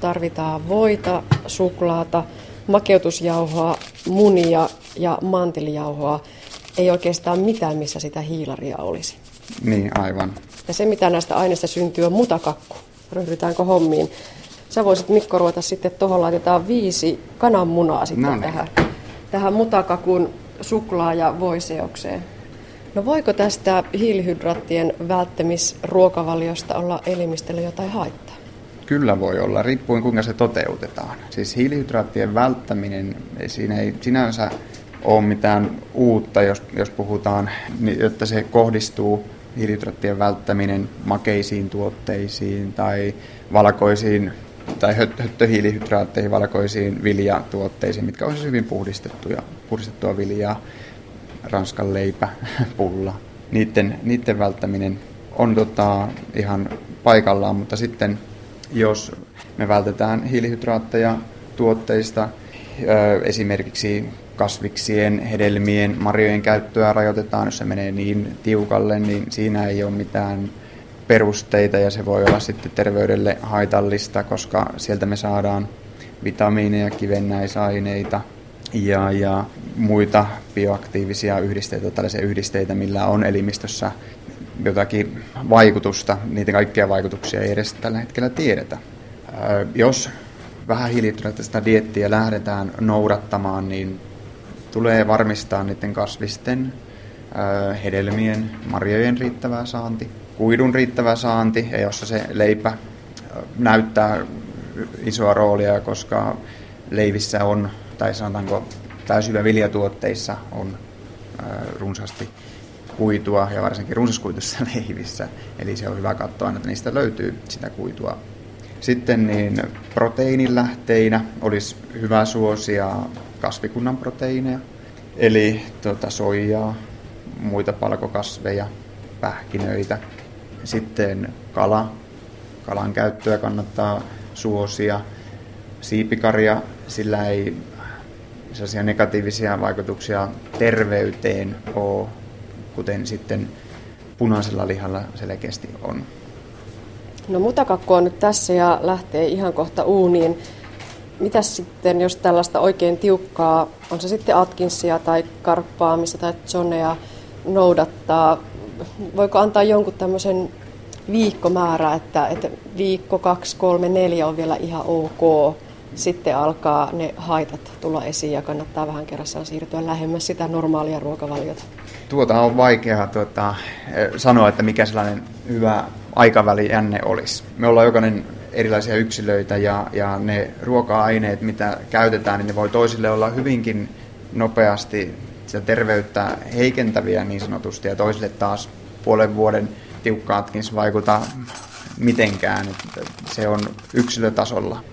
tarvitaan voita, suklaata, makeutusjauhoa, munia ja mantilijauhoa. Ei oikeastaan mitään, missä sitä hiilaria olisi. Niin, aivan. Ja se, mitä näistä aineista syntyy, on mutakakku. Ryhdytäänkö hommiin? Sä voisit Mikko ruveta sitten, tuohon laitetaan viisi kananmunaa sitten no niin. tähän, tähän mutakakun suklaa- ja voiseokseen. No voiko tästä hiilihydraattien välttämisruokavaliosta olla elimistölle jotain haittaa? Kyllä voi olla, riippuen kuinka se toteutetaan. Siis hiilihydraattien välttäminen, siinä ei sinänsä ole mitään uutta, jos, jos puhutaan, niin, että se kohdistuu hiilihydraattien välttäminen makeisiin tuotteisiin tai valkoisiin tai höttöhiilihydraatteihin, valkoisiin viljatuotteisiin, mitkä on siis hyvin puhdistettuja, puhdistettua viljaa, ranskan leipä, pulla. Niiden, niiden välttäminen on tota, ihan paikallaan, mutta sitten jos me vältetään hiilihydraatteja tuotteista, esimerkiksi kasviksien, hedelmien, marjojen käyttöä rajoitetaan, jos se menee niin tiukalle, niin siinä ei ole mitään perusteita ja se voi olla sitten terveydelle haitallista, koska sieltä me saadaan vitamiineja, kivennäisaineita ja, ja muita bioaktiivisia yhdisteitä, tällaisia yhdisteitä, millä on elimistössä jotakin vaikutusta. Niitä kaikkia vaikutuksia ei edes tällä hetkellä tiedetä. Jos vähän hiilihydraattista diettiä lähdetään noudattamaan, niin tulee varmistaa niiden kasvisten, hedelmien, marjojen riittävää saanti, kuidun riittävä saanti, ja jossa se leipä näyttää isoa roolia, koska leivissä on, tai sanotaanko täysillä viljatuotteissa on runsaasti kuitua ja varsinkin runsaskuitussa leivissä. Eli se on hyvä katsoa, että niistä löytyy sitä kuitua. Sitten niin proteiinilähteinä olisi hyvä suosia kasvikunnan proteiineja, eli tuota, soijaa, muita palkokasveja, pähkinöitä. Sitten kala, kalan käyttöä kannattaa suosia. Siipikarja, sillä ei negatiivisia vaikutuksia terveyteen ole, kuten sitten punaisella lihalla selkeästi on. No mutakakku on nyt tässä ja lähtee ihan kohta uuniin. Mitäs sitten, jos tällaista oikein tiukkaa, on se sitten Atkinsia tai karppaamista tai zonea noudattaa, voiko antaa jonkun tämmöisen viikkomäärä, että, että viikko, kaksi, kolme, neljä on vielä ihan ok. Sitten alkaa ne haitat tulla esiin ja kannattaa vähän kerrassaan siirtyä lähemmäs sitä normaalia ruokavaliota. Tuota on vaikea tuota, sanoa, että mikä sellainen hyvä aikaväli jänne olisi. Me ollaan jokainen erilaisia yksilöitä ja, ja ne ruoka-aineet, mitä käytetään, niin ne voi toisille olla hyvinkin nopeasti sitä terveyttä heikentäviä niin sanotusti ja toisille taas puolen vuoden tiukkaatkin se vaikuta mitenkään. Se on yksilötasolla